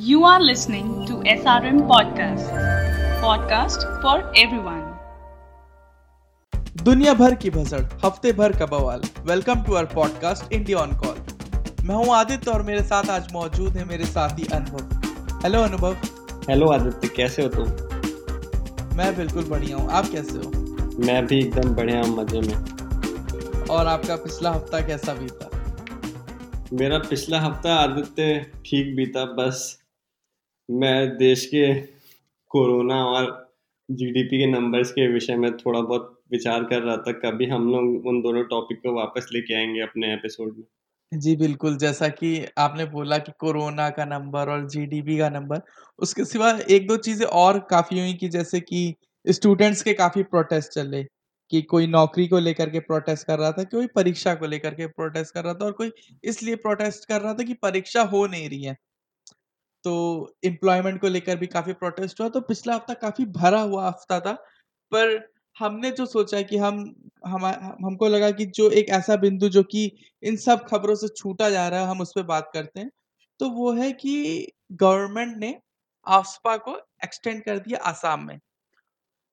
You are listening to SRM Podcast, podcast for everyone. दुनिया भर की भसड़ हफ़्ते भर का बवाल। Welcome to our podcast India on call मैं हूँ आदित्य और मेरे साथ आज मौजूद है मेरे साथी अनुभव। हेलो अनुभव। हेलो आदित्य कैसे हो तुम? मैं बिल्कुल बढ़िया हूँ। आप कैसे हो? मैं भी एकदम बढ़िया हूँ मज़े में। और आपका पिछला हफ़्ता कैसा बीता? मेरा पिछला हफ़्ता आदित्य ठीक बीता बस मैं देश के कोरोना और जीडीपी के नंबर्स के विषय में थोड़ा बहुत विचार कर रहा था। कभी हम लोग उन दोनों टॉपिक को वापस लेके आएँगे अपने एपिसोड में? जी, बिल्कुल। जैसा कि आपने बोला कि कोरोना का नंबर और जीडीपी का नंबर उसके सिवा एक दो चीज़ें और काफ़ी हुई कि जैसे कि स्टूडेंट्स के काफ़ी प्रोटेस्ट चले, कि कोई नौकरी को लेकर के प्रोटेस्ट कर रहा था, कोई परीक्षा को लेकर के प्रोटेस्ट कर रहा था और कोई इसलिए प्रोटेस्ट कर रहा था कि परीक्षा हो नहीं रही है। तो एम्प्लॉयमेंट को लेकर भी काफ़ी प्रोटेस्ट हुआ तो पिछला हफ़्ता काफ़ी भरा हुआ हफ़्ता था। पर हमने जो सोचा कि हम हम, हमको लगा कि जो एक ऐसा बिंदु जो कि इन सब खबरों से छूटा जा रहा है, हम उस पर बात करते हैं तो वो है कि गवर्नमेंट ने आफ्सपा को एक्सटेंड कर दिया आसाम में।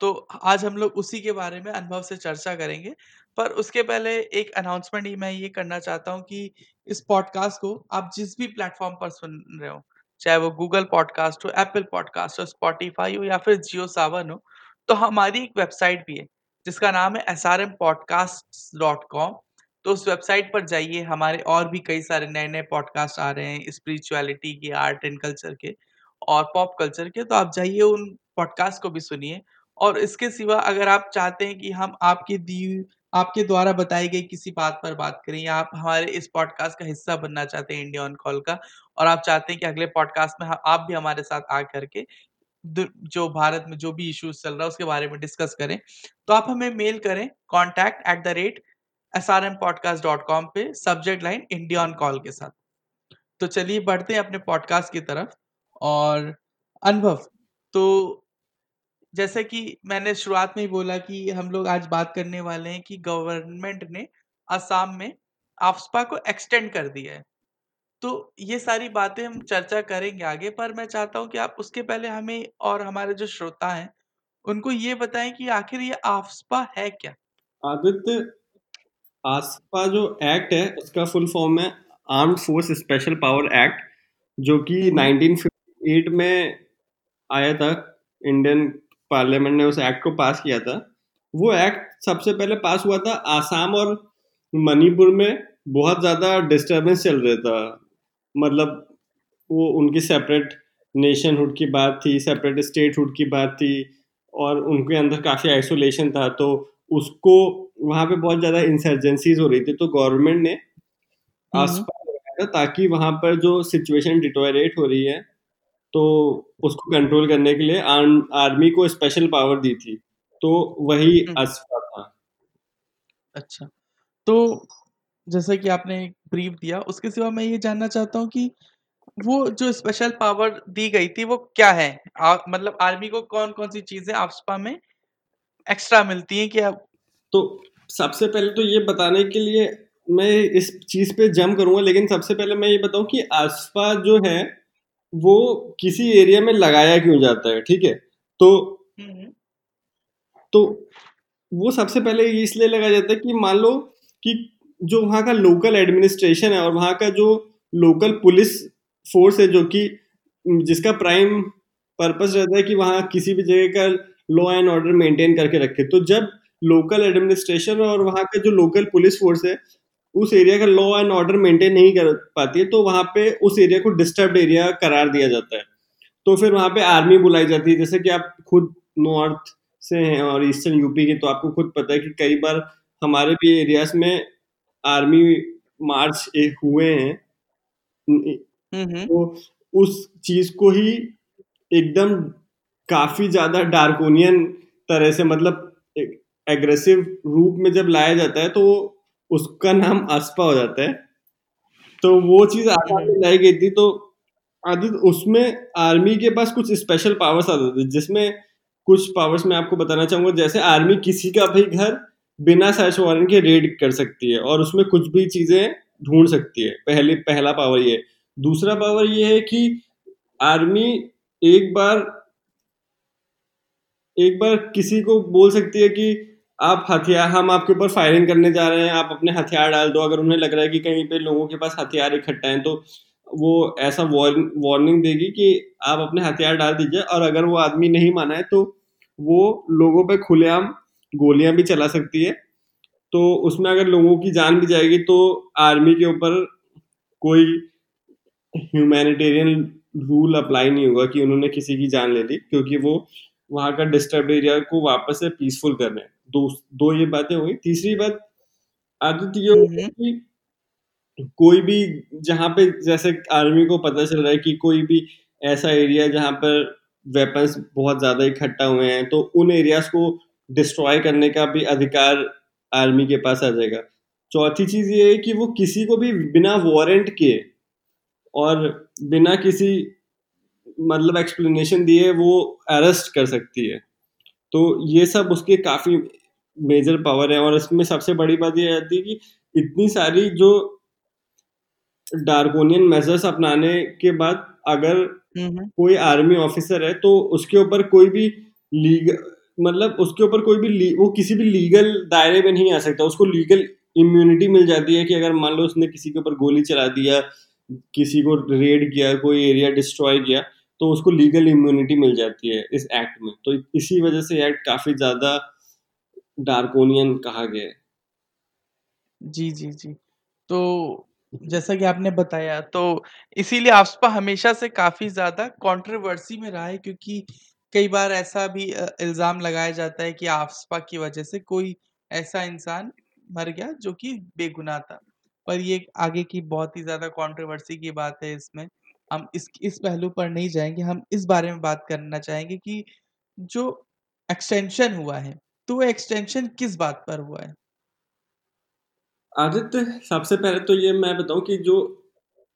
तो आज हम लोग उसी के बारे में अनुभव से चर्चा करेंगे, पर उसके पहले एक अनाउंसमेंट ही मैं ये करना चाहता हूँ कि इस पॉडकास्ट को आप जिस भी प्लेटफॉर्म पर सुन रहे हो चाहे वो गूगल पॉडकास्ट हो एप्पल पॉडकास्ट हो स्पॉटिफाई हो या फिर जियो सावन हो तो हमारी एक वेबसाइट भी है, जिसका नाम है S R M podcast dot com तो उस वेबसाइट पर जाइए, हमारे और भी कई सारे नए नए पॉडकास्ट आ रहे हैं स्पिरिचुअलिटी के आर्ट एंड कल्चर के और पॉप कल्चर के तो आप जाइए, उन पॉडकास्ट को भी सुनिए। और इसके सिवा अगर आप चाहते हैं कि हम आपकी दी आपके द्वारा बताई गई किसी बात पर बात करें या आप हमारे इस पॉडकास्ट का हिस्सा बनना चाहते हैं इंडिया ऑन कॉल का और आप चाहते हैं कि अगले पॉडकास्ट में आप भी हमारे साथ आ करके जो भारत में जो भी इश्यूज़ चल रहा है उसके बारे में डिस्कस करें। तो आप हमें मेल करें contact at the rate S R M podcast dot com पे subject line India on call के साथ। तो चलिए बढ़ते हैं अपने पॉडकास्ट की तरफ़ और अनुभव। तो जैसे कि मैंने शुरुआत में ही बोला कि हम लोग आज बात करने वाले हैं कि गवर्नमेंट ने असम में आफ्सपा को एक्सटेंड कर दिया है। तो ये सारी बातें हम चर्चा करेंगे आगे पर मैं चाहता हूँ कि आप उसके पहले हमें और हमारे जो श्रोता हैं उनको ये बताएँ कि आखिर ये आफ्सपा है क्या? आदित्य आसपा जो एक्ट है उसका फुल फॉर्म है armed force special power act जो कि 1958 में आया था इंडियन पार्लियामेंट ने उस एक्ट को पास किया था। वो एक्ट सबसे पहले पास हुआ था आसाम और मणिपुर में। बहुत ज़्यादा डिस्टर्बेंस चल रहा था। मतलब वो उनकी सेपरेट नेशनहुड की बात थी सेपरेट स्टेटहुड की बात थी और उनके अंदर काफ़ी आइसोलेशन था। तो उसको वहाँ पे बहुत ज़्यादा इंसर्जेंसीज हो रही थी। तो गवर्नमेंट ने आसपास लगाया था ताकि वहाँ पर जो सिचुएशन डिटोरेट हो रही है तो उसको कंट्रोल करने के लिए आर्म, आर्मी को स्पेशल पावर दी थी। तो वही असफा था। अच्छा। तो जैसे कि आपने ब्रीफ दिया उसके सिवा मैं ये जानना चाहता हूँ कि वो जो स्पेशल पावर दी गई थी वो क्या है? आ, मतलब आर्मी को कौन कौन सी चीज़ें आफ्सपा में एक्स्ट्रा मिलती हैं क्या तो सबसे पहले तो ये बताने के लिए मैं इस चीज़ पे जम करूँगा लेकिन सबसे पहले मैं ये बताऊँ कि आसपा जो है वो किसी एरिया में लगाया क्यों जाता है ठीक है? तो तो वो सबसे पहले इसलिए लगाया जाता है कि मान लो कि जो वहाँ का लोकल एडमिनिस्ट्रेशन है और वहाँ का जो लोकल पुलिस फोर्स है जो कि जिसका प्राइम पर्पस रहता है कि वहाँ किसी भी जगह का लॉ एंड ऑर्डर मेंटेन करके रखे। तो जब लोकल एडमिनिस्ट्रेशन और वहाँ का जो लोकल पुलिस फोर्स है उस एरिया का लॉ एंड ऑर्डर मेंटेन नहीं कर पाती है तो वहाँ पे उस एरिया को डिस्टर्ब एरिया करार दिया जाता है। तो फिर वहाँ पे आर्मी बुलाई जाती है जैसे कि आप खुद नॉर्थ से हैं और ईस्टर्न यूपी के तो आपको खुद पता है कि कई बार हमारे भी एरियाज़ में आर्मी मार्च एक हुए हैं। तो उस चीज़ को ही एकदम काफ़ी ज़्यादा डार्कोनियन तरह से मतलब एग्रेसिव रूप में जब लाया जाता है तो उसका नाम अस्पा हो जाता है। तो वो चीज़ आसाम में लाई गई थी तो आदि उसमें आर्मी के पास कुछ स्पेशल पावर्स आते थे जिसमें कुछ पावर्स मैं आपको बताना चाहूँगा जैसे आर्मी किसी का भी घर बिना सर्च वारंट के रेड कर सकती है और उसमें कुछ भी चीज़ें ढूंढ सकती है। पहले पहला पावर ये। दूसरा पावर ये है कि आर्मी एक बार एक बार किसी को बोल सकती है कि आप हथियार, हम आपके ऊपर फायरिंग करने जा रहे हैं, आप अपने हथियार डाल दो, अगर उन्हें लग रहा है कि कहीं पे लोगों के पास हथियार इकट्ठा हैं तो वो ऐसा वार्निंग देगी कि आप अपने हथियार डाल दीजिए, और अगर वो आदमी नहीं माना है तो वो लोगों पे खुलेआम गोलियाँ भी चला सकती है। तो उसमें अगर लोगों की जान भी जाएगी तो आर्मी के ऊपर कोई ह्यूमैनिटेरियन रूल अप्लाई नहीं होगा कि उन्होंने किसी की जान ले ली, क्योंकि वो वहाँ का डिस्टर्ब एरिया को वापस से पीसफुल कर रहे हैं। दो दो ये बातें हुई तीसरी बात आदित्य ये हम्म। कि कोई भी जहाँ पे जैसे आर्मी को पता चल रहा है कि कोई भी ऐसा एरिया जहाँ पर वेपन्स बहुत ज़्यादा इकट्ठा हुए हैं तो उन एरियाज़ को डिस्ट्रॉय करने का भी अधिकार आर्मी के पास आ जाएगा। चौथी चीज़ ये है कि वो किसी को भी बिना वारंट के और बिना किसी मतलब एक्सप्लेनेशन दिए वो अरेस्ट कर सकती है। तो ये सब उसके काफ़ी मेजर पावर है और इसमें सबसे बड़ी बात यह आती है कि इतनी सारी जो डार्कोनियन मेजर्स अपनाने के बाद अगर हम्म। कोई आर्मी ऑफिसर है तो उसके ऊपर कोई भी लीगल मतलब उसके ऊपर कोई भी वो किसी भी लीगल दायरे में नहीं आ सकता। उसको लीगल इम्यूनिटी मिल जाती है कि अगर मान लो उसने किसी के ऊपर गोली चला दिया किसी को रेड किया कोई एरिया डिस्ट्रॉय किया तो उसको लीगल इम्यूनिटी मिल जाती है इस एक्ट में। तो इसी वजह से एक्ट काफ़ी ज़्यादा डार्कोनियन कहा गया है। जी जी जी। तो जैसा कि आपने बताया तो इसीलिए आफ्सपा हमेशा से काफ़ी ज़्यादा कंट्रोवर्सी में रहा है, क्योंकि कई बार ऐसा भी इल्ज़ाम लगाया जाता है कि आफ्सपा की वजह से कोई ऐसा इंसान मर गया जो कि बेगुनाह था। पर ये आगे की बहुत ही ज़्यादा कंट्रोवर्सी की बात है इसमें। हम इस इस पहलू पर नहीं जाएँगे, हम इस बारे में बात करना चाहेंगे कि जो एक्सटेंशन हुआ है तो वो एक्सटेंशन किस बात पर हुआ है? आदित्य, सबसे पहले तो ये मैं बताऊँ कि जो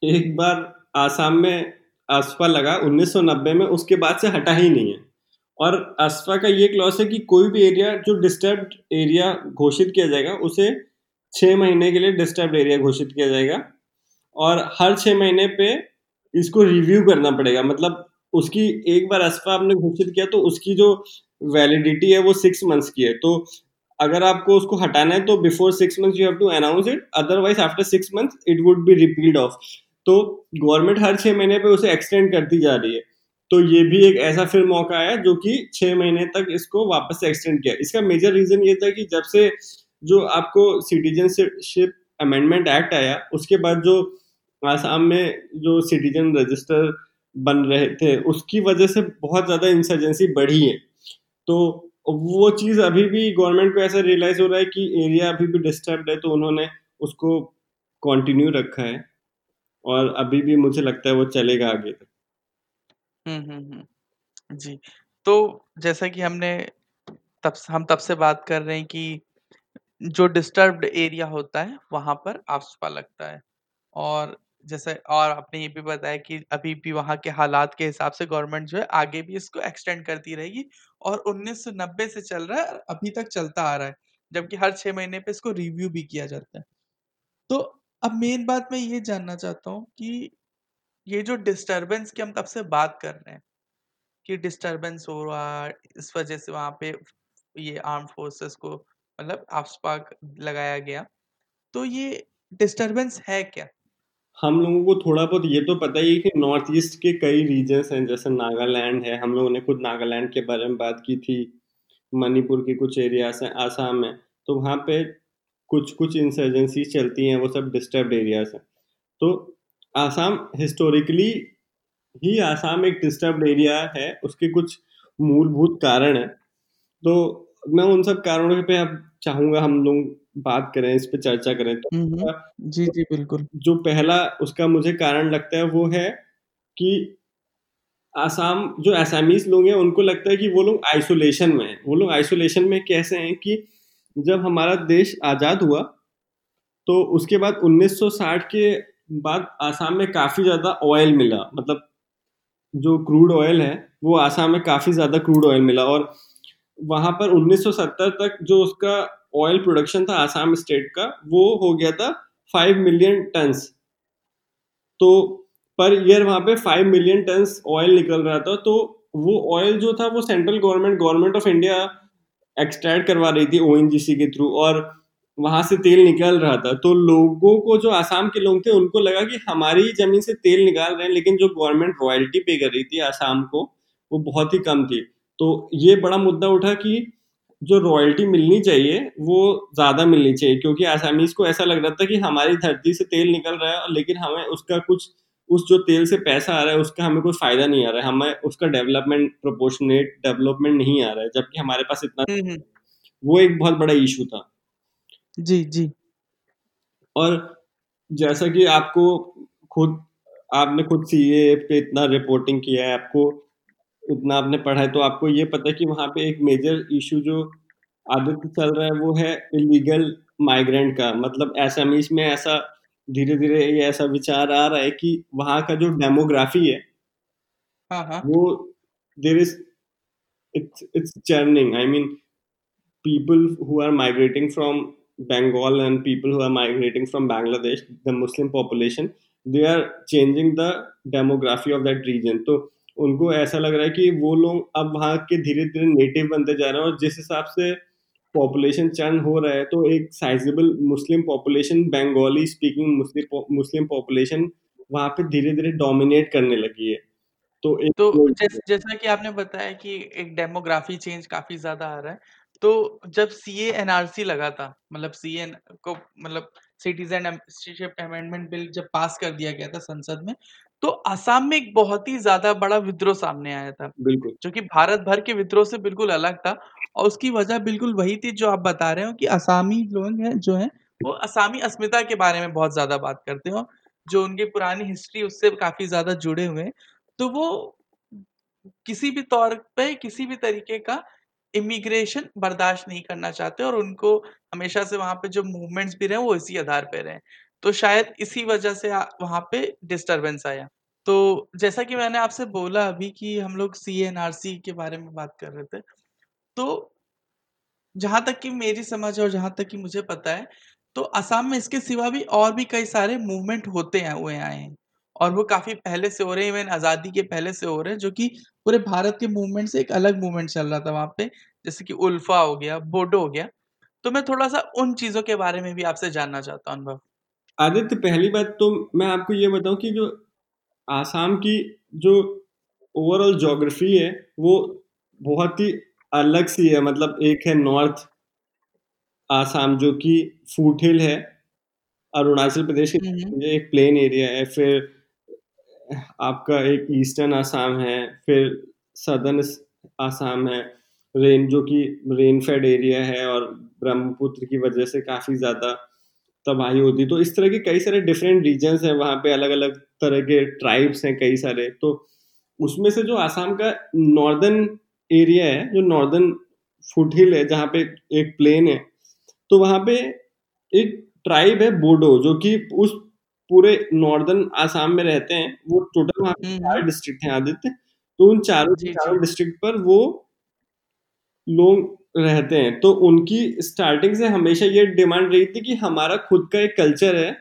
एक बार आसाम में अस्फा लगा 1990 में, उसके बाद से हटा ही नहीं है। और अस्फा का ये क्लॉज है कि कोई भी एरिया जो डिस्टर्ब एरिया घोषित किया जाएगा, उसे छः महीने के लिए डिस्टर्ब एरिया घोषित किया जाएगा। और हर छः महीने पे इसको रिव्यू करना पड़ेगा। मतलब उसकी एक बार अस्फा आपने घोषित किया तो उसकी जो वैलिडिटी है वो सिक्स मंथ्स की है। तो अगर आपको उसको हटाना है तो before six months you have to announce it otherwise after six months it would be repealed off तो गवर्नमेंट हर छः महीने पे उसे एक्सटेंड करती जा रही है। तो ये भी एक ऐसा फिर मौका आया जो कि छः महीने तक इसको वापस से एक्सटेंड किया। इसका मेजर रीजन ये था कि जब से जो आपको सिटीजनशिप अमेंडमेंट एक्ट आया, उसके बाद जो आसाम में जो सिटीजन रजिस्टर बन रहे थे, उसकी वजह से बहुत ज़्यादा इंसर्जेंसी बढ़ी है। तो वो चीज़ अभी भी गवर्नमेंट को ऐसा रियलाइज़ हो रहा है कि एरिया अभी भी डिस्टर्ब है तो उन्होंने उसको कंटिन्यू रखा है। और अभी भी मुझे लगता है वो चलेगा आगे तक। हम्म हम्म हम्म। जी। तो जैसा कि हमने तब हम तब से बात कर रहे हैं कि जो डिस्टर्ब्ड एरिया होता है, वहाँ पर आफ्सपा लगता है। और जैसे और आपने ये भी बताया कि अभी भी वहाँ के हालात के हिसाब से गवर्नमेंट जो है आगे भी इसको एक्सटेंड करती रहेगी और 1990 से चल रहा है अभी तक चलता आ रहा है, जबकि हर छह महीने पे इसको रिव्यू भी किया जाता है। तो अब मेन बात मैं ये जानना चाहता हूँ कि ये जो डिस्टर्बेंस की हम तब से बात कर रहे हैं, कि डिस्टर्बेंस हो रहा है, इस वजह से वहाँ पे ये आर्म फोर्सेस को मतलब आफ्सपा लगाया गया तो ये डिस्टरबेंस है क्या? हम लोगों को थोड़ा बहुत ये तो पता ही है कि नॉर्थ ईस्ट के कई रीजन्स हैं, जैसे नागालैंड है। हम लोगों ने खुद नागालैंड के बारे में बात की थी। मणिपुर के कुछ एरियाज़ हैं आसाम में तो वहाँ पे कुछ कुछ इंसर्जेंसी चलती हैं, वो सब डिस्टर्ब एरियाज़ हैं। तो आसाम हिस्टोरिकली ही आसाम एक डिस्टर्ब एरिया है, उसके कुछ मूलभूत कारण हैं। तो मैं उन सब कारणों पे अब चाहूँगा हम लोग बात करें इस पे चर्चा करें तो जी जी बिल्कुल। जो पहला उसका मुझे कारण लगता है वो है कि आसाम जो आसामीज लोग हैं उनको लगता है कि वो लोग आइसोलेशन में हैं। वो लोग आइसोलेशन में कैसे हैं कि जब हमारा देश आज़ाद हुआ तो उसके बाद 1960 के बाद आसाम में काफ़ी ज़्यादा ऑयल मिला। मतलब जो क्रूड ऑयल है वो आसाम में काफ़ी ज़्यादा क्रूड ऑयल मिला और वहाँ पर 1970 तक जो उसका ऑयल प्रोडक्शन था आसाम स्टेट का, वो हो गया था फाइव मिलियन टन्स तो पर ईयर वहाँ पे फाइव मिलियन टन ऑयल निकल रहा था तो वो ऑयल जो था, वो central government government of India extract करवा रही थी ओएनजीसी के थ्रू और वहाँ से तेल निकल रहा था। तो लोगों को जो आसाम के लोग थे, उनको लगा कि हमारी ज़मीन से तेल निकाल रहे हैं, लेकिन जो गवर्नमेंट रॉयल्टी पे कर रही थी आसाम को, वो बहुत ही कम थी। तो ये बड़ा मुद्दा उठा कि जो रॉयल्टी मिलनी चाहिए वो ज़्यादा मिलनी चाहिए। क्योंकि आसामीज को ऐसा लग रहा था कि हमारी धरती से तेल निकल रहा है और लेकिन हमें उसका कुछ उस जो तेल से पैसा आ रहा है उसका हमें कोई फ़ायदा नहीं आ रहा है। हमें उसका डेवलपमेंट प्रोपोर्शनेट डेवलपमेंट नहीं आ रहा है जबकि हमारे पास इतना हम्म, हम्म। वो एक बहुत बड़ा इशू था। जी जी। और जैसा कि आपको खुद आपने खुद सीए पे इतना रिपोर्टिंग किया है आपको इतना आपने पढ़ा है तो आपको ये पता है कि वहाँ पे एक मेजर इशू जो आदत चल रहा है वो है इलीगल माइग्रेंट का। मतलब ऐसा मीस में ऐसा धीरे धीरे ये ऐसा विचार आ रहा है कि वहाँ का जो डेमोग्राफी है हाँ, हाँ। वो there is it's it's churning I mean people who are migrating from Bengal and people who are migrating from Bangladesh the Muslim population they are changing the demography of that region तो उनको ऐसा लग रहा है कि वो लोग अब वहाँ के धीरे धीरे नेटिव बनते जा रहे हैं और जिस हिसाब से पॉपुलेशन चर्न हो रहा है तो एक sizeable Muslim population Bengali speaking Muslim Muslim population वहाँ पे धीरे धीरे डोमिनेट करने लगी है। तो एक तो जैस, जैसा कि आपने बताया कि एक डेमोग्राफी चेंज काफ़ी ज़्यादा आ रहा है तो जब सी एनआरसी लगा था मतलब सीएन को मतलब सिटीजनशिप अमेंडमेंट बिल जब पास कर दिया गया था संसद में तो असम में एक बहुत ही ज़्यादा बड़ा विद्रोह सामने आया था बिल्कुल। जो कि भारत भर के विद्रोह से बिल्कुल अलग था और उसकी वजह बिल्कुल वही थी जो आप बता रहे हो कि असामी लोग हैं जो हैं वो असामी अस्मिता के बारे में बहुत ज़्यादा बात करते हो जो उनकी पुरानी हिस्ट्री उससे काफ़ी ज़्यादा जुड़े हुए हैं तो वो किसी भी तौर पे किसी भी तरीके का इमिग्रेशन बर्दाश्त नहीं करना चाहते और उनको हमेशा से वहाँ पे जो मूवमेंट्स भी रहे वो इसी आधार पे रहे तो शायद इसी वजह से वहाँ पे डिस्टरबेंस आया। तो जैसा कि मैंने आपसे बोला अभी कि हम लोग सी एन आर सी के बारे में बात कर रहे थे तो जहाँ तक कि मेरी समझ और जहाँ तक कि मुझे पता है तो असम में इसके सिवा भी और भी कई सारे मूवमेंट होते हैं, हुए आए हैं। और वो काफ़ी पहले से हो रहे हैं इवन आज़ादी के पहले से हो रहे हैं जो कि पूरे भारत के मूवमेंट से एक अलग मूवमेंट चल रहा था वहाँ पे जैसे कि उल्फा हो गया बोडो हो गया। तो मैं थोड़ा सा उन चीज़ों के बारे में भी आपसे जानना चाहता हूँ अनुभव। आदित्य पहली बात तो मैं आपको ये बताऊँ कि जो आसाम की जो ओवरऑल जोग्राफी है वो बहुत ही अलग सी है। मतलब एक है नॉर्थ आसाम जो कि फूट हिल है अरुणाचल प्रदेश के एक प्लेन एरिया है फिर आपका एक ईस्टर्न आसाम है, फिर सदर्न आसाम है। रेन, जो कि रेन फेड एरिया है और ब्रह्मपुत्र की वजह से काफ़ी ज़्यादा तबाही होती तो इस तरह के कई सारे डिफरेंट रीजन्स हैं, वहाँ पे अलग अलग तरह के ट्राइब्स हैं कई सारे। तो उसमें से जो आसाम का नॉर्दर्न एरिया है, जो नॉर्दर्न फुट हिल है, जहाँ पे एक प्लेन है तो वहाँ पे एक ट्राइब है बोडो जो कि उस पूरे नॉर्दर्न आसाम में रहते हैं वो टोटल वहाँ पे चार डिस्ट्रिक्ट हैं आदित्य तो उन चारों चारों डिस्ट्रिक्ट पर वो लोग रहते हैं। तो उनकी स्टार्टिंग से हमेशा ये डिमांड रही थी कि हमारा खुद का एक कल्चर है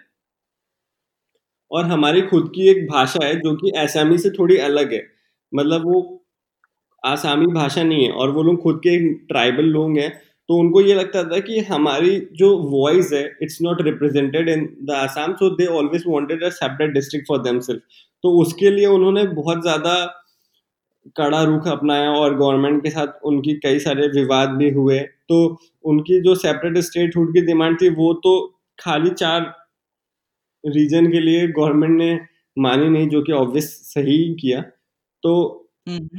और हमारी खुद की एक भाषा है जो कि आसामी से थोड़ी अलग है। मतलब वो आसामी भाषा नहीं है और वो लोग खुद के ट्राइबल लोग हैं। तो उनको ये लगता था कि हमारी जो वॉइस है it's not represented in the Assam so they always wanted a separate district for themself तो उसके लिए उन्होंने बहुत ज़्यादा कड़ा रुख अपनाया और गवर्नमेंट के साथ उनकी कई सारे विवाद भी हुए। तो उनकी जो सेपरेट स्टेट हुड की डिमांड थी वो तो खाली चार रीजन के लिए गवर्नमेंट ने मानी नहीं जो कि ऑब्वियस सही किया। तो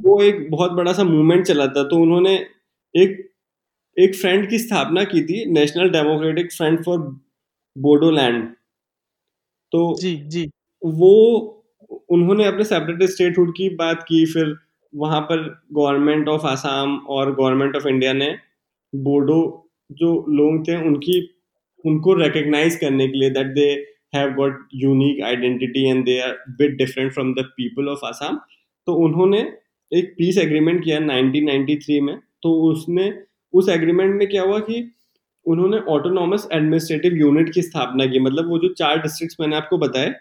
वो एक बहुत बड़ा सा मूवमेंट चला था। तो उन्होंने एक एक फ्रंट की स्थापना की थी national democratic front for Bodoland तो जी जी। वो उन्होंने अपने सेपरेट स्टेटहुड की बात की फिर वहाँ पर गवर्नमेंट ऑफ़ आसाम और गवर्नमेंट ऑफ़ इंडिया ने बोडो जो लोग थे उनकी उनको रिकग्नाइज करने के लिए that they have got unique identity and they are bit different from the people of Assam तो उन्होंने एक पीस एग्रीमेंट किया 1993 में तो उसमें उस एग्रीमेंट में क्या हुआ कि उन्होंने ऑटोनॉमस एडमिनिस्ट्रेटिव यूनिट की स्थापना की। मतलब वो जो चार डिस्ट्रिक्ट्स मैंने आपको बताए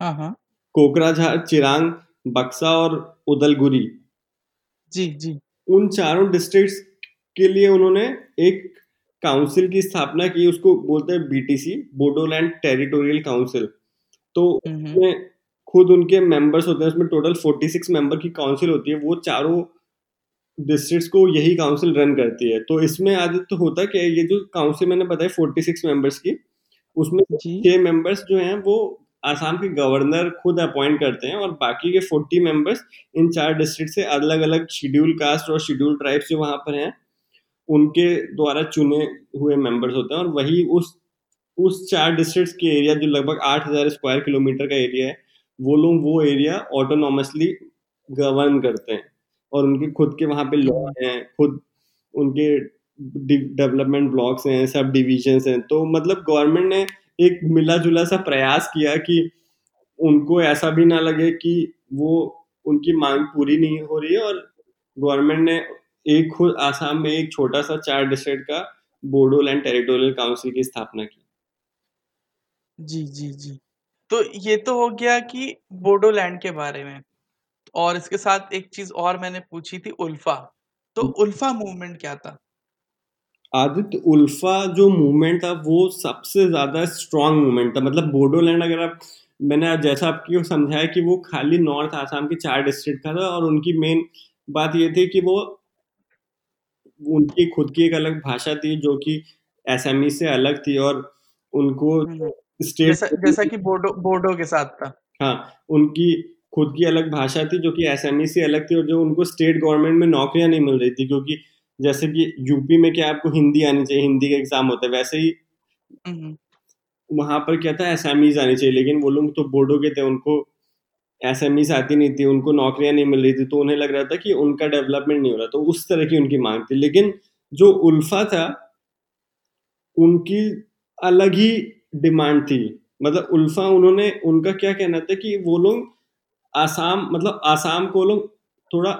हाँ हाँ। कोकराझार चिरांग बक्सा और उदलगुरी। जी जी। उन चारों डिस्ट्रिक्ट्स के लिए उन्होंने एक काउंसिल की स्थापना की उसको बोलते हैं बीटीसी बोडोलैंड टेरिटोरियल काउंसिल तो उसमें खुद उनके मेंबर्स होते हैं उसमें टोटल 46 मेंबर की काउंसिल होती है। वो चारों डिस्ट्रिक्ट्स को यही काउंसिल रन करती है। तो इसमें आदित्य तो होता क्या है ये जो काउंसिल मैंने बताया 46 मेंबर्स की उसमें छह मेंबर्स जो हैं वो आसाम के गवर्नर खुद अपॉइंट करते हैं और बाकी के 40 मेंबर्स इन चार डिस्ट्रिक्ट से अलग अलग शेड्यूल कास्ट और शेड्यूल ट्राइब्स जो वहाँ पर हैं उनके द्वारा चुने हुए मेंबर्स होते हैं। और वही उस उस चार डिस्ट्रिक्ट्स के एरिया जो लगभग आठ हज़ार स्क्वायर किलोमीटर का एरिया है वो लोग वो एरिया ऑटोनॉमसली गवर्न करते हैं। और उनके खुद के वहाँ पे लॉ हम्म। हैं खुद उनके डेवलपमेंट ब्लॉक्स हैं सब डिविजन्स हैं। तो मतलब गवर्नमेंट ने एक मिला जुला सा प्रयास किया कि उनको ऐसा भी ना लगे कि वो उनकी मांग पूरी नहीं हो रही है और गवर्नमेंट ने एक खुद आसाम में एक छोटा सा चार डिस्ट्रिक्ट का बोडोलैंड टेरिटोरियल काउंसिल की स्थापना की। जी जी जी। तो ये तो हो गया कि बोडोलैंड के बारे में। और इसके साथ एक चीज़ और मैंने पूछी थी उल्फा तो हम्म। उल्फा मूवमेंट क्या था आदित्य उल्फा जो मूवमेंट था वो सबसे ज़्यादा स्ट्रॉन्ग मूवमेंट था मतलब बोडोलैंड अगर आप मैंने जैसा आपकी समझाया कि वो खाली नॉर्थ आसाम के चार डिस्ट्रिक्ट का था और उनकी मेन बात ये थी कि वो उनकी खुद की एक अलग भाषा थी जो कि एसएमई से अलग थी और उनको स्टेट हम्म। जैसा, जैसा कि बोडो बोडो के साथ था हाँ उनकी खुद की अलग भाषा थी जो कि एसएमई से अलग थी और जो उनको स्टेट गवर्नमेंट में नौकरियाँ नहीं मिल रही थी क्योंकि जैसे कि यूपी में क्या आपको हिंदी आनी चाहिए हिंदी का एग्ज़ाम होता है वैसे ही हम्म। वहाँ पर क्या था एसएमईज आनी चाहिए लेकिन वो लोग तो बोर्डो के थे उनको एसएमईज आती नहीं थी उनको नौकरियाँ नहीं मिल रही थी तो उन्हें लग रहा था कि उनका डेवलपमेंट नहीं हो रहा तो उस तरह की उनकी मांग थी लेकिन जो उल्फा था उनकी अलग ही डिमांड थी मतलब उल्फा उन्होंने उनका क्या कहना था कि वो लोग आसाम मतलब आसाम को लोग थोड़ा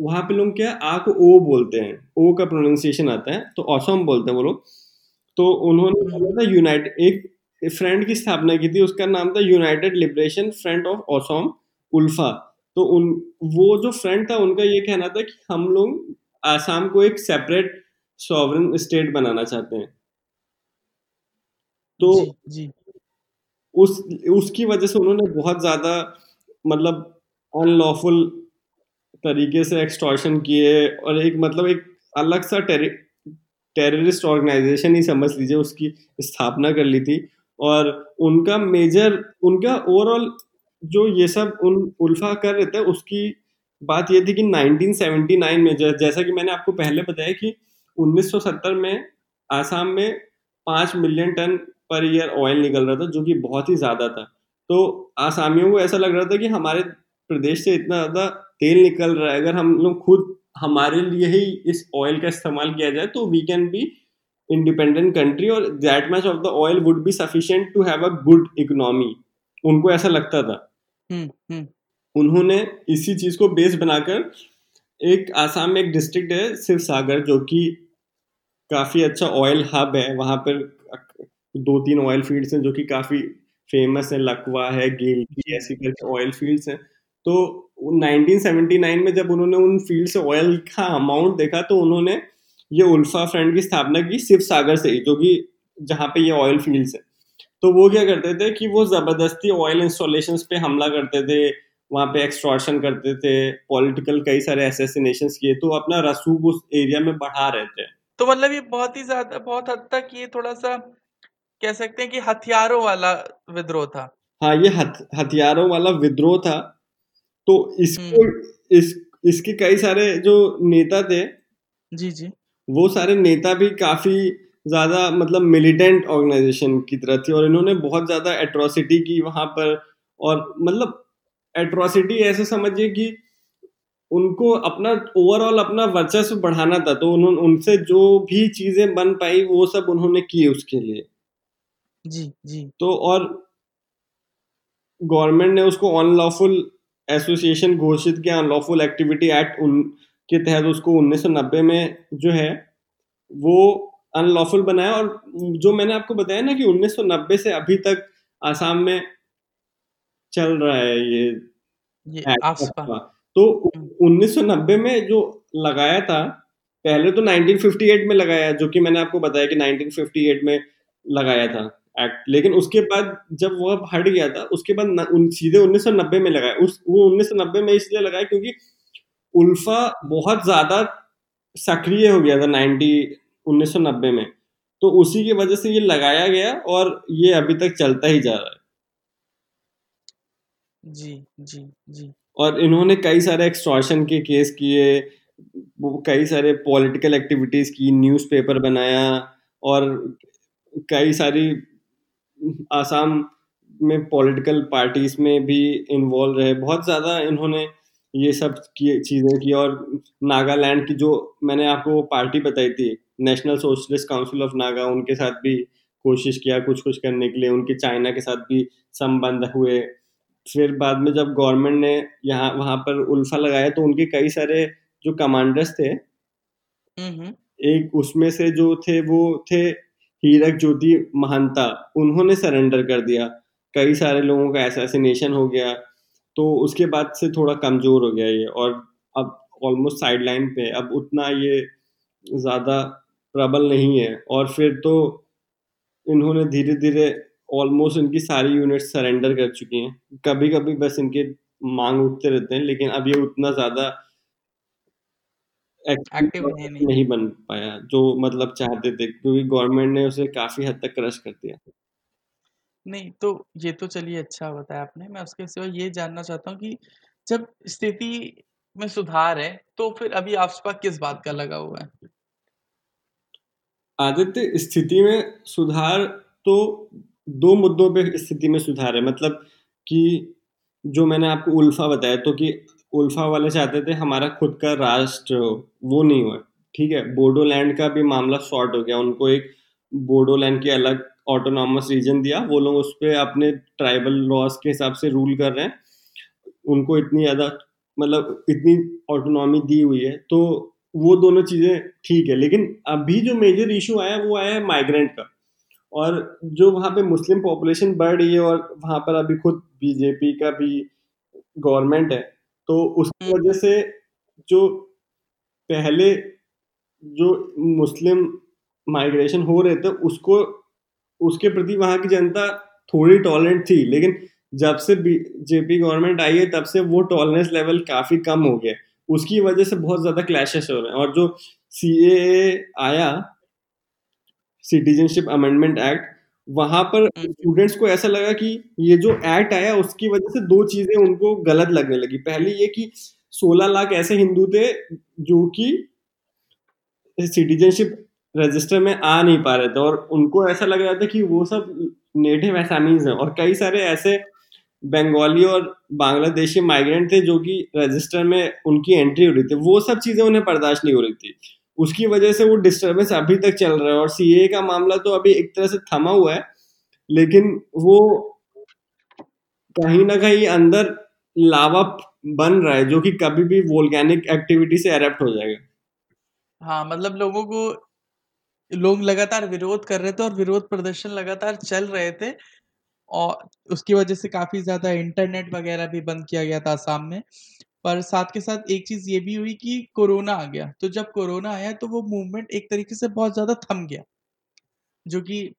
वहाँ पे लोग क्या आ को ओ बोलते हैं। ओ का प्रोनाउंसिएशन आता है तो असम बोलते हैं वो लोग। तो उन्होंने बोला था यूनाइटेड एक फ्रेंड की स्थापना की थी उसका नाम था united liberation front of Assam ULFA तो उन वो जो फ्रेंड था उनका ये कहना था कि हम लोग आसाम को एक सेपरेट सॉवरन स्टेट बनाना चाहते हैं। तो जी, जी. उस उसकी वजह से उन्होंने बहुत ज़्यादा मतलब अनलॉफुल तरीके से एक्सटॉर्शन किए और एक मतलब एक अलग सा टेररिस्ट ऑर्गेनाइजेशन ही समझ लीजिए उसकी स्थापना कर ली थी और उनका मेजर उनका ओवरऑल जो ये सब उन, उल्फा कर रहे थे, उसकी बात ये थी कि 1979 में जैसा कि मैंने आपको पहले बताया कि 1970 में आसाम में पाँच million ton per year oil निकल रहा था, जो कि बहुत ही ज़्यादा था। तो आसामियों को ऐसा लग रहा था कि हमारे प्रदेश से इतना ज़्यादा तेल निकल रहा है। अगर हम लोग खुद हमारे लिए ही इस ऑयल का इस्तेमाल किया जाए तो we can be independent country और that much of the oil would be sufficient to have a good economy उनको ऐसा लगता था। हुँ, हुँ. उन्होंने इसी चीज़ को बेस बनाकर एक आसाम में एक डिस्ट्रिक्ट है शिव सागर जो कि काफ़ी अच्छा ऑयल हब है। वहाँ पर दो तीन ऑयल फील्ड्स हैं जो कि काफ़ी फ़ेमस है, लकवा है, गेल की ऐसी करके ऑयल फील्ड्स हैं। तो 1979 में जब उन्होंने उन फ़ील्ड से ऑयल का अमाउंट देखा तो उन्होंने ये उल्फा फ्रेंड की स्थापना की शिव सागर से ही, जो कि जहाँ पे ये ऑयल फील्ड्स है। तो वो क्या करते थे कि वो ज़बरदस्ती ऑयल इंस्टॉलेशन पे हमला करते थे, वहाँ पे एक्सट्रॉशन करते थे पॉलिटिकल कई सारे एसेसिनेशन किए तो अपना रसूख उस एरिया में बढ़ा रहे थे। तो मतलब ये बहुत ही ज़्यादा, बहुत हद तक ये थोड़ा सा कह सकते हैं कि हथियारों वाला विद्रोह था। हाँ ये हथियारों वाला विद्रोह था। तो इसको हम्म। इस इसके कई सारे जो नेता थे जी जी। वो सारे नेता भी काफ़ी ज़्यादा मतलब मिलिटेंट ऑर्गेनाइजेशन की तरह थी और इन्होंने बहुत ज़्यादा एट्रोसिटी की वहाँ पर और मतलब एट्रोसिटी ऐसे समझिए कि उनको अपना ओवरऑल अपना वर्चस्व बढ़ाना था। तो उन्होंने उनसे जो भी चीज़ें बन पाई वो सब उन्होंने की उसके लिए। जी जी। तो और गवर्नमेंट ने उसको अनलॉफुल एसोसिएशन घोषित किया अनलॉफुल एक्टिविटी एक्ट उन के तहत उसको 1990 में जो है वो अनलॉफुल बनाया और जो मैंने आपको बताया ना कि 1990 से अभी तक आसाम में चल रहा है ये ये। तो हम्म, 1990 में जो लगाया था पहले तो 1958 में लगाया जो कि मैंने आपको बताया कि 1958 में लगाया था। एक्ट लेकिन उसके बाद जब वह हट गया था उसके बाद न, उन, सीधे 1990 में लगाया उस वो 1990 में इसलिए लगाया क्योंकि उल्फा बहुत ज़्यादा सक्रिय हो गया था 90 1990 में। तो उसी की वजह से ये लगाया गया और ये अभी तक चलता ही जा रहा है। जी जी जी। और इन्होंने कई सारे एक्सट्रॉशन के केस किए वो कई सारे पॉलिटिकल एक्टिविटीज़ की न्यूज़पेपर बनाया और कई सारी आसाम में पॉलिटिकल पार्टीज़ में भी इन्वॉल्व रहे। बहुत ज़्यादा इन्होंने ये सब किए चीज़ें की और नागालैंड की जो मैंने आपको वो पार्टी बताई थी national socialist council of Naga उनके साथ भी कोशिश किया कुछ कुछ करने के लिए। उनके चाइना के साथ भी संबंध हुए। फिर बाद में जब गवर्नमेंट ने यहाँ वहाँ पर उल्फा लगाया तो उनके कई सारे जो कमांडर्स थे हम्म। एक उसमें से जो थे वो थे हीरक ज्योति महंता, उन्होंने सरेंडर कर दिया। कई सारे लोगों का असैसिनेशन हो गया तो उसके बाद से थोड़ा कमज़ोर हो गया ये और अब ऑलमोस्ट साइडलाइन पे अब उतना ये ज़्यादा प्रबल नहीं है और फिर तो इन्होंने धीरे धीरे ऑलमोस्ट इनकी सारी यूनिट सरेंडर कर चुकी हैं। कभी कभी बस इनके मांग उठते रहते हैं, लेकिन अब ये उतना ज़्यादा एक्टिव है नहीं नहीं बन पाया जो मतलब चाहते थे क्योंकि गवर्नमेंट ने उसे काफ़ी हद तक क्रश कर दिया। नहीं तो ये तो चलिए अच्छा बताया आपने मैं उसके सिवा ये जानना चाहता हूँ कि जब स्थिति में सुधार है तो फिर अभी आफ्सपा किस बात का लगा हुआ है? आदित्य स्थिति में सुधार तो दो मुद्दों पे स्थिति में सुधार है मतलब कि जो मैंने आपको उल्फा बताया तो कि उल्फा वाले चाहते थे हमारा खुद का राष्ट्र वो नहीं हुआ। ठीक है, बोडोलैंड का भी मामला सॉर्ट हो गया। उनको एक बोडोलैंड के अलग ऑटोनॉमस रीजन दिया। वो लोग उस पर अपने ट्राइबल लॉज के हिसाब से रूल कर रहे हैं। उनको इतनी ज़्यादा मतलब इतनी ऑटोनॉमी दी हुई है। तो वो दोनों चीज़ें ठीक है। लेकिन अभी जो मेजर इशू आया, वो आया है माइग्रेंट का। और जो वहाँ पे मुस्लिम पॉपुलेशन बढ़ रही है और वहाँ पर अभी खुद बीजेपी का भी गवर्नमेंट है। तो उसकी हम्म, वजह से जो पहले जो मुस्लिम माइग्रेशन हो रहे थे उसको उसके प्रति वहाँ की जनता थोड़ी टॉलरेंट थी लेकिन जब से बीजेपी गवर्नमेंट आई है तब से वो टॉलरेंस लेवल काफ़ी कम हो गया उसकी वजह से बहुत ज़्यादा क्लैशेस हो रहे हैं। और जो सी आया सिटीजनशिप अमेंडमेंट एक्ट वहाँ पर हम्म, स्टूडेंट्स को ऐसा लगा कि ये जो एक्ट आया उसकी वजह से दो चीज़ें उनको गलत लगने लगी। पहली ये कि 16 लाख ऐसे हिंदू थे जो कि सिटीजनशिप रजिस्टर में आ नहीं पा रहे थे और उनको ऐसा लग रहा था कि वो सब नेटिव एसामीज हैं और कई सारे ऐसे बंगाली और बांग्लादेशी माइग्रेंट थे जो कि रजिस्टर में उनकी एंट्री हो रही थी। वो सब चीज़ें उन्हें बर्दाश्त नहीं हो रही थी। उसकी वजह से वो डिस्टर्बेंस अभी तक चल रहा है और सीए का मामला तो अभी एक तरह से थमा हुआ है, लेकिन वो कहीं ना कहीं अंदर लावा बन रहा है, जो कि कभी भी वोल्केनिक एक्टिविटी से एरेप्ट हो जाएगा। हाँ मतलब लोगों को, लोग लगातार विरोध कर रहे थे और विरोध प्रदर्शन लगातार चल रहे थे, और उसकी वजह से काफ़ी ज़्यादा इंटरनेट वगैरह भी बंद किया गया था आसाम में। पर साथ के साथ एक चीज़ ये भी हुई कि कोरोना आ गया। तो जब कोरोना आया तो वो मूवमेंट एक तरीके से बहुत ज़्यादा थम गया, जो कि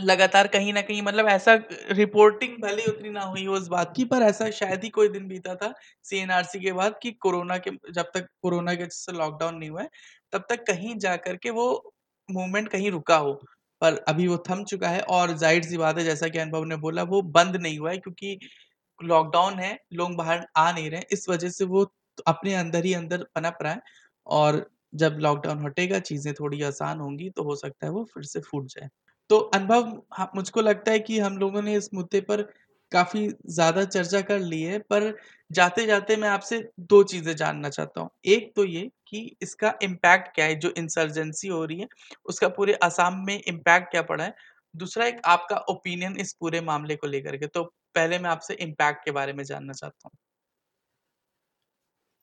लगातार कहीं ना कहीं मतलब ऐसा रिपोर्टिंग भले उतनी ना हुई हो उस बात की, पर ऐसा शायद ही कोई दिन बीता था सीएनआरसी के बाद कि कोरोना के, जब तक कोरोना के से लॉकडाउन नहीं हुआ है, तब तक कहीं जा करके वो मूवमेंट कहीं रुका हो, पर अभी वो थम चुका है। और ज़ाहिर सी बात है, जैसा कि अनुभव ने बोला, वो बंद नहीं हुआ है, क्योंकि लॉकडाउन है लोग बाहर आ नहीं रहे इस वजह से वो अपने अंदर ही अंदर पनप रहा है और जब लॉकडाउन हटेगा चीज़ें थोड़ी आसान होंगी तो हो सकता है वो फिर से फूट जाए। तो अनुभव हाँ, मुझको लगता है कि हम लोगों ने इस मुद्दे पर काफ़ी ज़्यादा चर्चा कर ली है पर जाते जाते मैं आपसे दो चीज़ें जानना चाहता हूँ। एक तो ये कि इसका इम्पैक्ट क्या है जो इंसर्जेंसी हो रही है उसका पूरे असम में इम्पैक्ट क्या पड़ा है? दूसरा एक आपका ओपिनियन इस पूरे मामले को लेकर के तो पहले मैं आपसे इम्पैक्ट के बारे में जानना चाहता हूँ।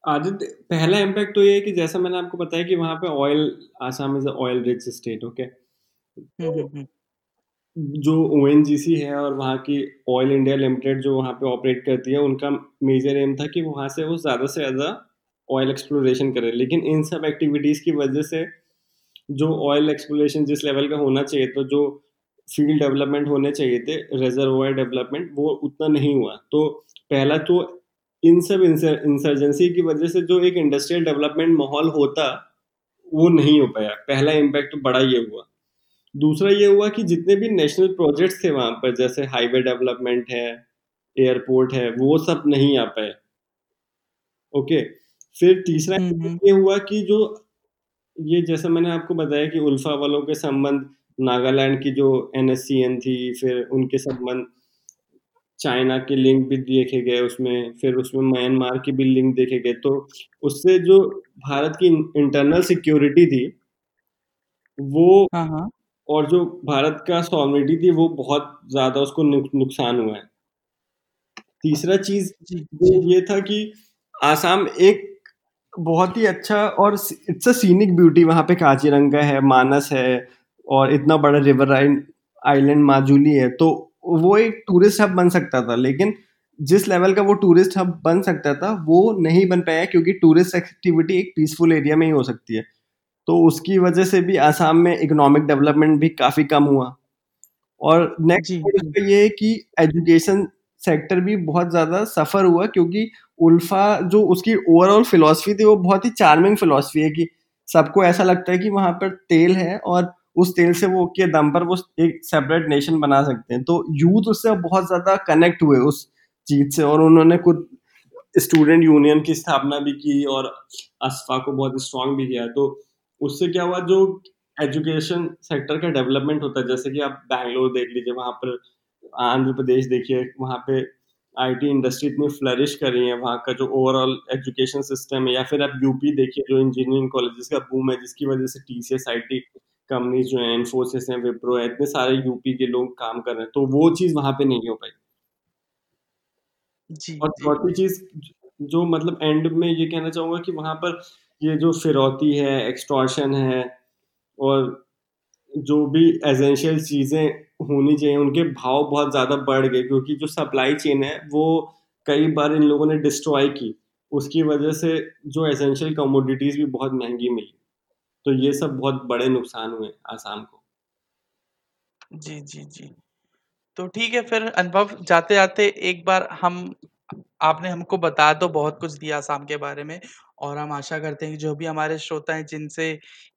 आदित्य पहला इम्पैक्ट तो ये है कि जैसा मैंने आपको बताया कि वहाँ पे oil Assam is oil rich state okay जो ओएनजीसी है और वहाँ की ऑयल इंडिया लिमिटेड जो वहाँ पे ऑपरेट करती है उनका मेजर एम था कि वहाँ से वो ज़्यादा से ज़्यादा ऑयल एक्सप्लोरेशन करे। लेकिन इन सब एक्टिविटीज़ की वजह से जो ऑयल एक्सप्लोरेशन जिस लेवल का होना चाहिए तो जो फ़ील्ड डेवलपमेंट होने चाहिए थे रिजर्वायर डेवलपमेंट वो उतना नहीं हुआ। तो पहला तो इन सब इंसर्जेंसी की वजह से जो एक इंडस्ट्रियल डेवलपमेंट माहौल होता वो नहीं हो पाया। पहला इम्पैक्ट तो बड़ा ये हुआ। दूसरा ये हुआ कि जितने भी नेशनल प्रोजेक्ट्स थे वहाँ पर जैसे हाईवे डेवलपमेंट है एयरपोर्ट है वो सब नहीं आ पाए। ओके? फिर तीसरा ये हुआ कि जो ये जैसे मैंने आपको बताया कि उल्फा वालों के संबंध नागालैंड की जो एनएससीएन थी फिर उनके संबंध चाइना के लिंक भी देखे गए उसमें फिर उसमें म्यांमार की भी लिंक देखे गए। तो उससे जो भारत की इंटरनल सिक्योरिटी थी वो हाँ, हाँ। और जो भारत का सॉलिडिटी थी वो बहुत ज़्यादा उसको नुकसान हुआ है। तीसरा चीज़ ये था कि आसाम एक बहुत ही अच्छा और इट्स अ सीनिक ब्यूटी वहाँ पे काजीरंगा है मानस है और इतना बड़ा रिवर आइलैंड माजुली है तो वो एक टूरिस्ट हब बन सकता था लेकिन जिस लेवल का वो टूरिस्ट हब बन सकता था वो नहीं बन पाया क्योंकि टूरिस्ट एक्टिविटी एक पीसफुल एरिया में ही हो सकती है। तो उसकी वजह से भी आसाम में इकोनॉमिक डेवलपमेंट भी काफ़ी कम हुआ। और नेक्स्ट ये है कि एजुकेशन सेक्टर भी बहुत ज़्यादा सफ़र हुआ क्योंकि उल्फा जो उसकी ओवरऑल फिलोसफी थी वो बहुत ही चार्मिंग फिलोसफी है कि सबको ऐसा लगता है कि वहाँ पर तेल है और उस तेल से वो के दम पर वो एक सेपरेट नेशन बना सकते हैं। तो यूथ उससे बहुत ज़्यादा कनेक्ट हुए उस चीज़ से और उन्होंने खुद स्टूडेंट यूनियन की स्थापना भी की और असफा को बहुत स्ट्रांग भी किया। तो उससे क्या हुआ, जो एजुकेशन सेक्टर का डेवलपमेंट होता है, जैसे कि आप बैंगलोर देख लीजिए, वहाँ पर आंध्र प्रदेश देखिए, वहाँ पे आईटी इंडस्ट्री इतनी फ्लरिश कर रही है, वहाँ का जो ओवरऑल एजुकेशन सिस्टम है, या फिर आप यूपी देखिए, जो इंजीनियरिंग कॉलेजेस का बूम है, जिसकी वजह से T C S I T companies जो है इन्फोसिस हैं विप्रो है इतने सारे यूपी के लोग काम कर रहे हैं तो वो चीज़ वहाँ पे नहीं हो पाई। जी, और चौथी चीज़ जो मतलब एंड में ये कहना चाहूँगा कि वहाँ पर ये जो फिरौती है एक्सटॉर्शन है और जो भी एजेंशियल चीज़ें होनी चाहिए उनके भाव बहुत ज़्यादा बढ़ गए क्योंकि जो सप्लाई चेन है वो कई बार इन लोगों ने डिस्ट्रॉय की। उसकी वजह से जो एसेंशियल कमोडिटीज़ भी बहुत महँगी मिली। तो ये सब बहुत बड़े नुकसान हुए आसाम को। जी जी जी। तो ठीक है, फिर अनुभव जाते जाते एक बार हम, आपने हमको बता तो बहुत कुछ दिया आसाम के बारे में और हम आशा करते हैं कि जो भी हमारे श्रोता हैं जिनसे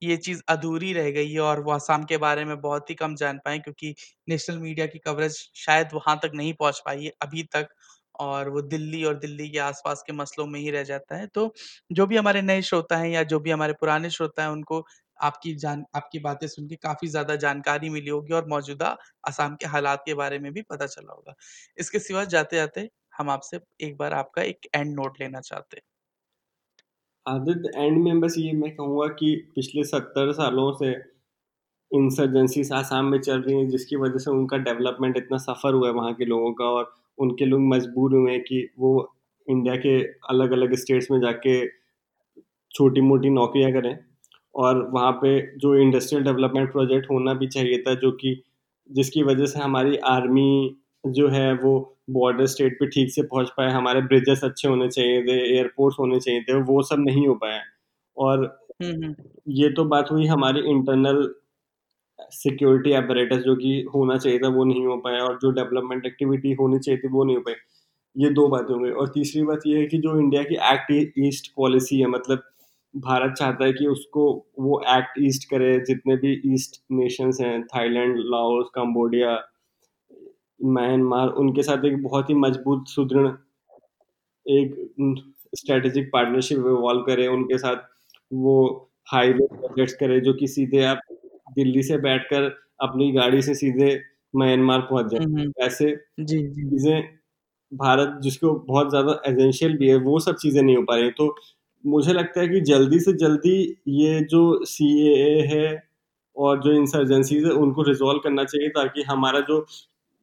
ये चीज़ अधूरी रह गई है और वो आसाम के बारे में बहुत ही कम जान पाए क्योंकि नेशनल मीडिया की कवरेज शायद वहाँ तक नहीं पहुँच पाई है, अभी तक और वो दिल्ली और दिल्ली के आसपास के मसलों में ही रह जाता है। तो जो भी हमारे नए श्रोता हैं या जो भी हमारे पुराने श्रोता हैं, उनको आपकी जान, आपकी बातें सुन के काफ़ी ज़्यादा जानकारी मिली होगी और मौजूदा आसाम के हालात के बारे में भी पता चला होगा। इसके सिवा जाते-जाते हम आपसे एक बार आपका एक एंड नोट लेना चाहते हैं। आदित एंड में बस ये मैं कहूँगा कि पिछले सत्तर सालों से इंसर्जेंसी आसाम में चल रही हैं, जिसकी वजह से उनका डेवलपमेंट इतना सफ़र हुआ है वहाँ के लोगों का और उनके लोग मजबूर हुए हैं कि वो इंडिया के अलग अलग स्टेट्स में जाके छोटी मोटी नौकरियाँ करें। और वहाँ पे जो इंडस्ट्रियल डेवलपमेंट प्रोजेक्ट होना भी चाहिए था जो कि जिसकी वजह से हमारी आर्मी जो है वो बॉर्डर स्टेट पे ठीक से पहुँच पाए हमारे ब्रिजेस अच्छे होने चाहिए थे एयरपोर्ट्स होने चाहिए थे वो सब नहीं हो पाया और ये तो बात हुई हमारी इंटरनल सिक्योरिटी अपरेटस जो कि होना चाहिए था, वो नहीं हो पाया और जो डेवलपमेंट एक्टिविटी होनी चाहिए थी, वो नहीं हो पाई। ये दो बातें होंगी और तीसरी बात ये है कि जो इंडिया की एक्ट ईस्ट पॉलिसी है मतलब भारत चाहता है कि उसको वो एक्ट ईस्ट करे, जितने भी ईस्ट नेशंस हैं थाईलैंड लाओस कंबोडिया म्यांमार उनके साथ एक बहुत ही मज़बूत, सुदृढ़, एक स्ट्रेटेजिक पार्टनरशिप इवॉल्व करे, उनके साथ वो हाईवे प्रोजेक्ट्स करे, जो कि सीधे आप दिल्ली से बैठकर अपनी गाड़ी से सीधे म्यांमार पहुँच जाए। ऐसे चीज़ें भारत जिसको बहुत ज़्यादा एजेंशियल भी है वो सब चीज़ें नहीं हो पा रही तो मुझे लगता है कि जल्दी से जल्दी ये जो सी है और जो इंसर्जेंसीज है उनको रिजोल्व करना चाहिए ताकि हमारा जो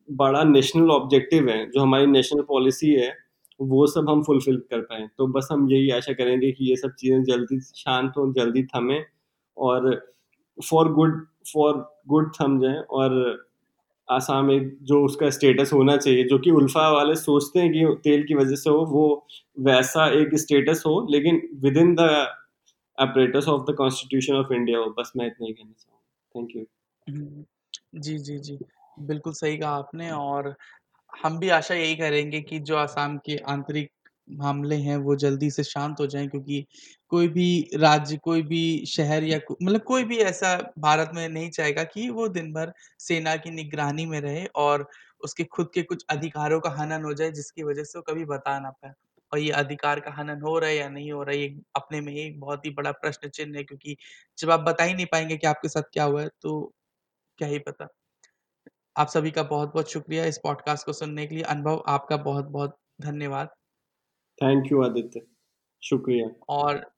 बड़ा नेशनल ऑब्जेक्टिव है जो हमारी नेशनल पॉलिसी है वो सब हम फुलफिल कर पाए। तो बस हम यही आशा करेंगे कि ये सब चीज़ें जल्दी शांत हो जल्दी थमें और फॉर गुड फॉर गुड थम जाए और आसाम एक जो उसका स्टेटस होना चाहिए जो कि उल्फा वाले सोचते हैं कि तेल की वजह से हो वो वैसा एक स्टेटस हो लेकिन within the apparatus of the constitution of India हो बस मैं इतना ही कहना चाहूँगा थैंक यू जी, जी, जी। बिल्कुल सही कहा आपने और हम भी आशा यही करेंगे कि जो आसाम के आंतरिक मामले हैं वो जल्दी से शांत हो जाएँ क्योंकि कोई भी राज्य, कोई भी शहर या को मतलब कोई भी ऐसा भारत में नहीं चाहेगा कि वो दिन भर सेना की निगरानी में रहे और उसके खुद के कुछ अधिकारों का हनन हो जाए जिसकी वज़ह से वो कभी बता ना पाए। और ये अधिकार का हनन हो रहा है या नहीं हो रहा है, ये अपने में ही एक बहुत ही बड़ा प्रश्न चिन्ह है क्योंकि जब आप बता ही नहीं पाएँगे कि आपके साथ क्या हुआ है, तो क्या ही पता। आप सभी का बहुत-बहुत शुक्रिया इस पॉडकास्ट को सुनने के लिए। अनुभव आपका बहुत-बहुत धन्यवाद। थैंक यू आदित्य शुक्रिया और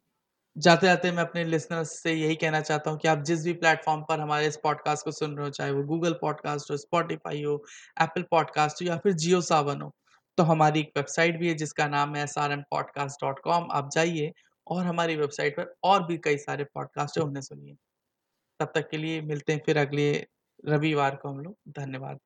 जाते-जाते मैं अपने लिसनर्स से यही कहना चाहता हूँ कि आप जिस भी प्लेटफ़ॉर्म पर हमारे इस पॉडकास्ट को सुन रहे हो, चाहे वो गूगल पॉडकास्ट हो, स्पॉटिफ़ाई हो, एप्पल पॉडकास्ट हो या फिर जियो सावन हो, तो हमारी एक वेबसाइट भी है जिसका नाम है S R M podcast dot com आप जाइए और हमारी वेबसाइट पर और भी कई सारे पॉडकास्ट हैं, उन्हें सुनिए। तब तक के लिए मिलते हैं फिर अगले रविवार को हम लोग। धन्यवाद।